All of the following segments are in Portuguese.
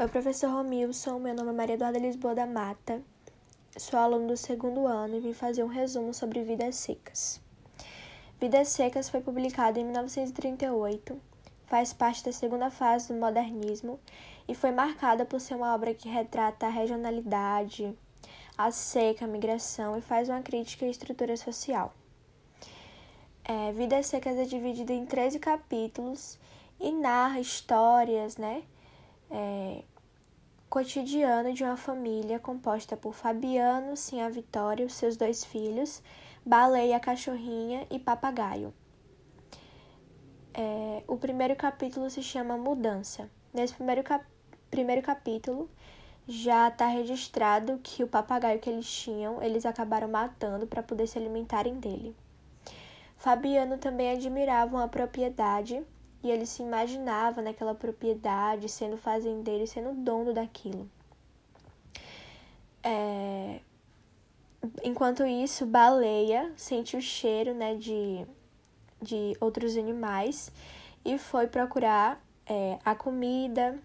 Oi, professor Romilson. Meu nome é Maria Eduarda Lisboa da Mata. Sou aluno do segundo ano e vim fazer um resumo sobre Vidas Secas. Vidas Secas foi publicado em 1938, faz parte da segunda fase do modernismo e foi marcada por ser uma obra que retrata a regionalidade, a seca, a migração e faz uma crítica à estrutura social. É, Vidas Secas é dividida em 13 capítulos e narra histórias, né? É, cotidiano de uma família composta por Fabiano, Sim a Vitória, os seus dois filhos, Baleia, Cachorrinha e Papagaio. É, o primeiro capítulo se chama Mudança. Nesse primeiro, cap primeiro capítulo já está registrado que o papagaio que eles tinham, eles acabaram matando para poder se alimentarem dele. Fabiano também admirava uma propriedade e ele se imaginava naquela propriedade, sendo fazendeiro e sendo dono daquilo. É... Enquanto isso, Baleia sente o cheiro né, de, de outros animais e foi procurar é, a comida.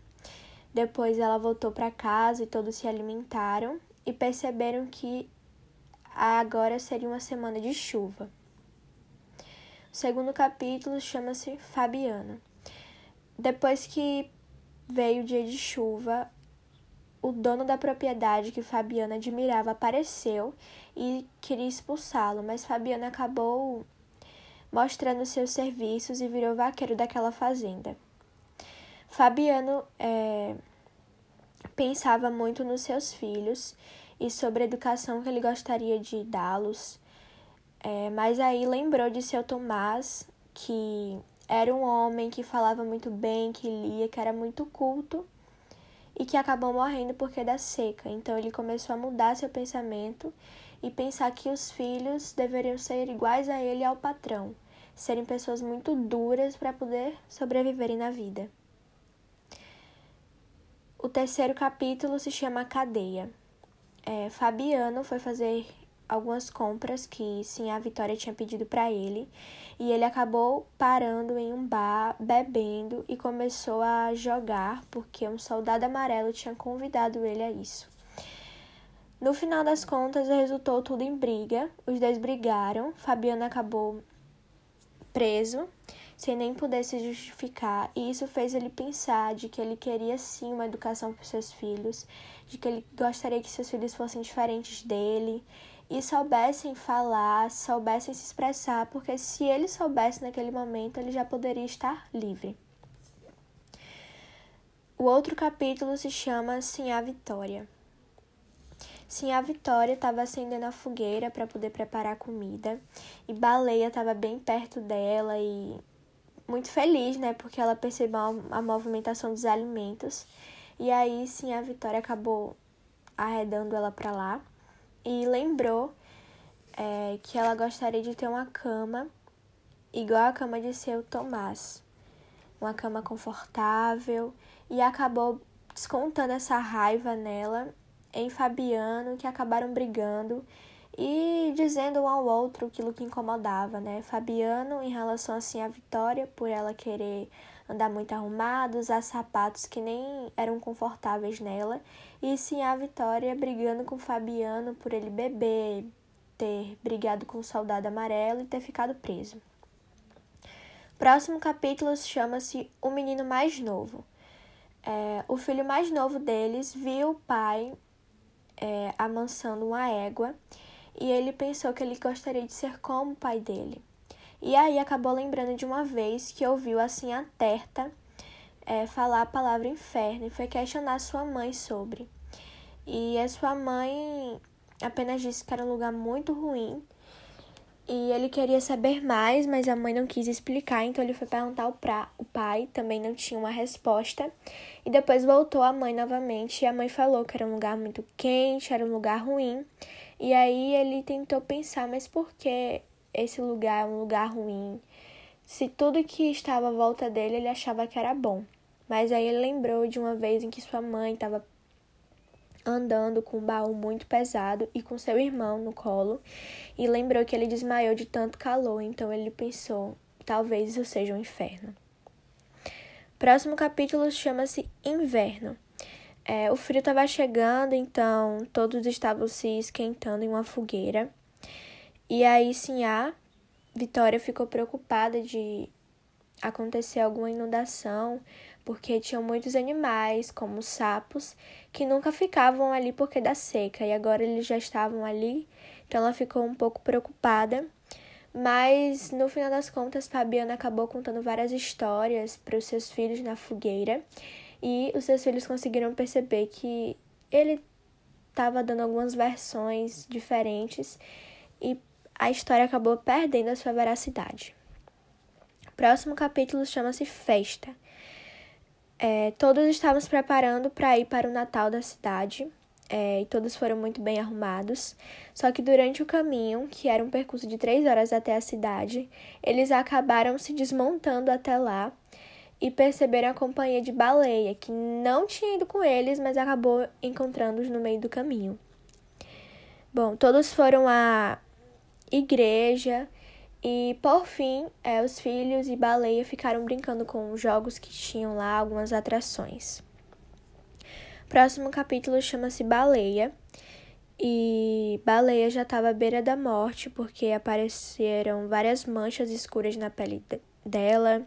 Depois ela voltou para casa e todos se alimentaram e perceberam que agora seria uma semana de chuva. O segundo capítulo chama-se Fabiana. Depois que veio o dia de chuva, o dono da propriedade que Fabiana admirava apareceu e queria expulsá-lo, mas Fabiana acabou mostrando seus serviços e virou vaqueiro daquela fazenda. Fabiano é, pensava muito nos seus filhos e sobre a educação que ele gostaria de dá-los é, mas aí lembrou de seu Tomás, que era um homem que falava muito bem, que lia, que era muito culto e que acabou morrendo porque da seca. Então ele começou a mudar seu pensamento e pensar que os filhos deveriam ser iguais a ele e ao patrão, serem pessoas muito duras para poder sobreviverem na vida. O terceiro capítulo se chama Cadeia. É, Fabiano foi fazer algumas compras que sim a Vitória tinha pedido para ele e ele acabou parando em um bar, bebendo e começou a jogar porque um soldado amarelo tinha convidado ele a isso. No final das contas, resultou tudo em briga. Os dois brigaram. Fabiano acabou preso, sem nem poder se justificar, e isso fez ele pensar de que ele queria sim uma educação para seus filhos, de que ele gostaria que seus filhos fossem diferentes dele e soubessem falar, soubessem se expressar, porque se ele soubesse naquele momento, ele já poderia estar livre. O outro capítulo se chama Sim a Vitória. Sim, a Vitória estava acendendo a fogueira para poder preparar a comida e Baleia estava bem perto dela e muito feliz, né, porque ela percebeu a movimentação dos alimentos. E aí, sim, a Vitória acabou arredando ela para lá e lembrou é, que ela gostaria de ter uma cama igual a cama de seu Tomás, uma cama confortável, e acabou descontando essa raiva nela em Fabiano, que acabaram brigando e dizendo um ao outro aquilo que incomodava, né? Fabiano em relação assim à Vitória, por ela querer andar muito arrumada, usar sapatos que nem eram confortáveis nela, e sim a Vitória brigando com Fabiano por ele beber, ter brigado com o soldado amarelo e ter ficado preso. Próximo capítulo chama-se O Menino Mais Novo. É, o filho mais novo deles viu o pai é, amansando uma égua e ele pensou que ele gostaria de ser como o pai dele. E aí acabou lembrando de uma vez que ouviu assim a Terta é, falar a palavra inferno e foi questionar sua mãe sobre. E a sua mãe apenas disse que era um lugar muito ruim e ele queria saber mais, mas a mãe não quis explicar, então ele foi perguntar pra, o pai, também não tinha uma resposta. E depois voltou a mãe novamente e a mãe falou que era um lugar muito quente, era um lugar ruim. E aí ele tentou pensar, mas por que esse lugar é um lugar ruim? Se tudo que estava à volta dele ele achava que era bom. Mas aí ele lembrou de uma vez em que sua mãe estava andando com um baú muito pesado e com seu irmão no colo, e lembrou que ele desmaiou de tanto calor, então ele pensou: talvez isso seja um inferno. Próximo capítulo chama-se Inverno. É, o frio estava chegando, então todos estavam se esquentando em uma fogueira. E aí, sim, a Vitória ficou preocupada de acontecer alguma inundação, porque tinham muitos animais, como sapos, que nunca ficavam ali porque da seca, e agora eles já estavam ali, então ela ficou um pouco preocupada. Mas no final das contas, Fabiana acabou contando várias histórias para os seus filhos na fogueira, e os seus filhos conseguiram perceber que ele estava dando algumas versões diferentes e a história acabou perdendo a sua veracidade. Próximo capítulo chama-se Festa. É, todos estávamos preparando para ir para o Natal da cidade é, e todos foram muito bem arrumados. Só que durante o caminho, que era um percurso de três horas até a cidade, eles acabaram se desmontando até lá e perceberam a companhia de baleia, que não tinha ido com eles, mas acabou encontrando-os no meio do caminho. Bom, todos foram à igreja e, por fim, é, os filhos e baleia ficaram brincando com jogos que tinham lá, algumas atrações. Próximo capítulo chama-se Baleia. E Baleia já estava à beira da morte porque apareceram várias manchas escuras na pele dela.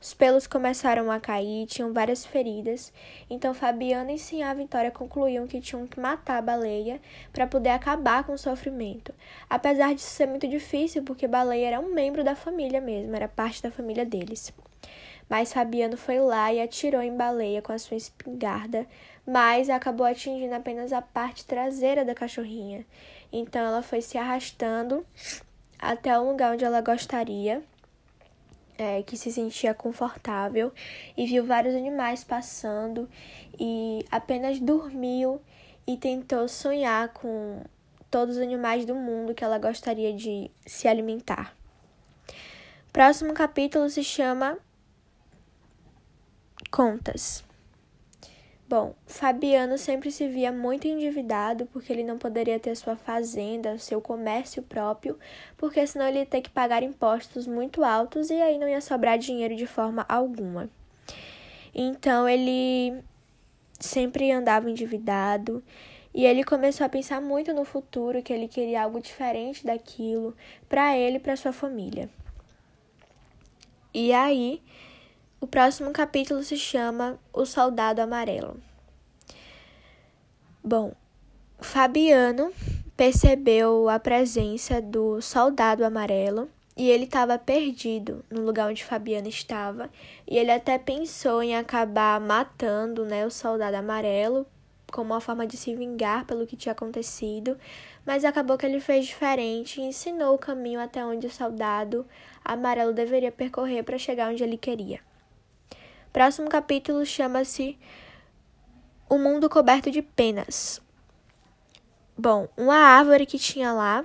Os pelos começaram a cair, tinham várias feridas. Então Fabiana e Sinhá Vitória concluíam que tinham que matar a baleia para poder acabar com o sofrimento. Apesar disso ser muito difícil, porque Baleia era um membro da família mesmo, era parte da família deles. Mas Fabiano foi lá e atirou em Baleia com a sua espingarda, mas acabou atingindo apenas a parte traseira da cachorrinha. Então ela foi se arrastando até um lugar onde ela gostaria é, que se sentia confortável e viu vários animais passando e apenas dormiu e tentou sonhar com todos os animais do mundo que ela gostaria de se alimentar. Próximo capítulo se chama Contas. Bom, Fabiano sempre se via muito endividado porque ele não poderia ter sua fazenda, seu comércio próprio, porque senão ele ia ter que pagar impostos muito altos e aí não ia sobrar dinheiro de forma alguma. Então ele sempre andava endividado e ele começou a pensar muito no futuro, que ele queria algo diferente daquilo para ele e para sua família. E aí o próximo capítulo se chama O Soldado Amarelo. Bom, Fabiano percebeu a presença do soldado amarelo e ele estava perdido no lugar onde Fabiano estava e ele até pensou em acabar matando né, o soldado amarelo como uma forma de se vingar pelo que tinha acontecido, mas acabou que ele fez diferente e ensinou o caminho até onde o soldado amarelo deveria percorrer para chegar onde ele queria. Próximo capítulo chama-se O Mundo Coberto de Penas. Bom, uma árvore que tinha lá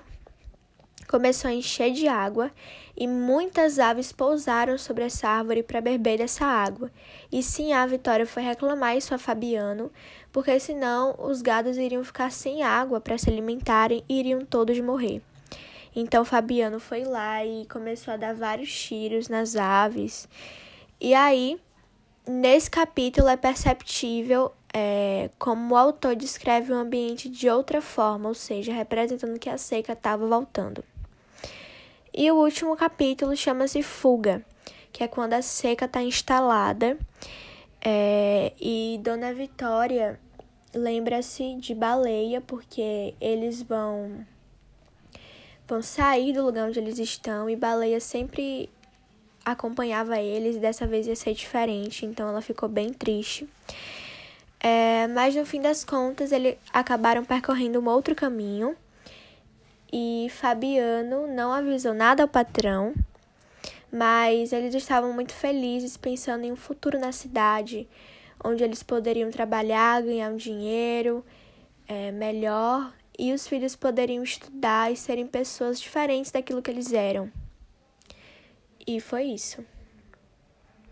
começou a encher de água e muitas aves pousaram sobre essa árvore para beber dessa água. E sim, a Vitória foi reclamar isso a Fabiano, porque senão os gados iriam ficar sem água para se alimentarem e iriam todos morrer. Então Fabiano foi lá e começou a dar vários tiros nas aves. E aí Nesse capítulo é perceptível é, como o autor descreve o ambiente de outra forma, ou seja, representando que a seca estava voltando. E o último capítulo chama-se Fuga, que é quando a seca está instalada. É, e Dona Vitória lembra-se de baleia, porque eles vão, vão sair do lugar onde eles estão, e baleia sempre acompanhava eles, dessa vez ia ser diferente, então ela ficou bem triste. É, mas no fim das contas, eles acabaram percorrendo um outro caminho e Fabiano não avisou nada ao patrão, mas eles estavam muito felizes pensando em um futuro na cidade, onde eles poderiam trabalhar, ganhar um dinheiro é, melhor e os filhos poderiam estudar e serem pessoas diferentes daquilo que eles eram. E foi isso.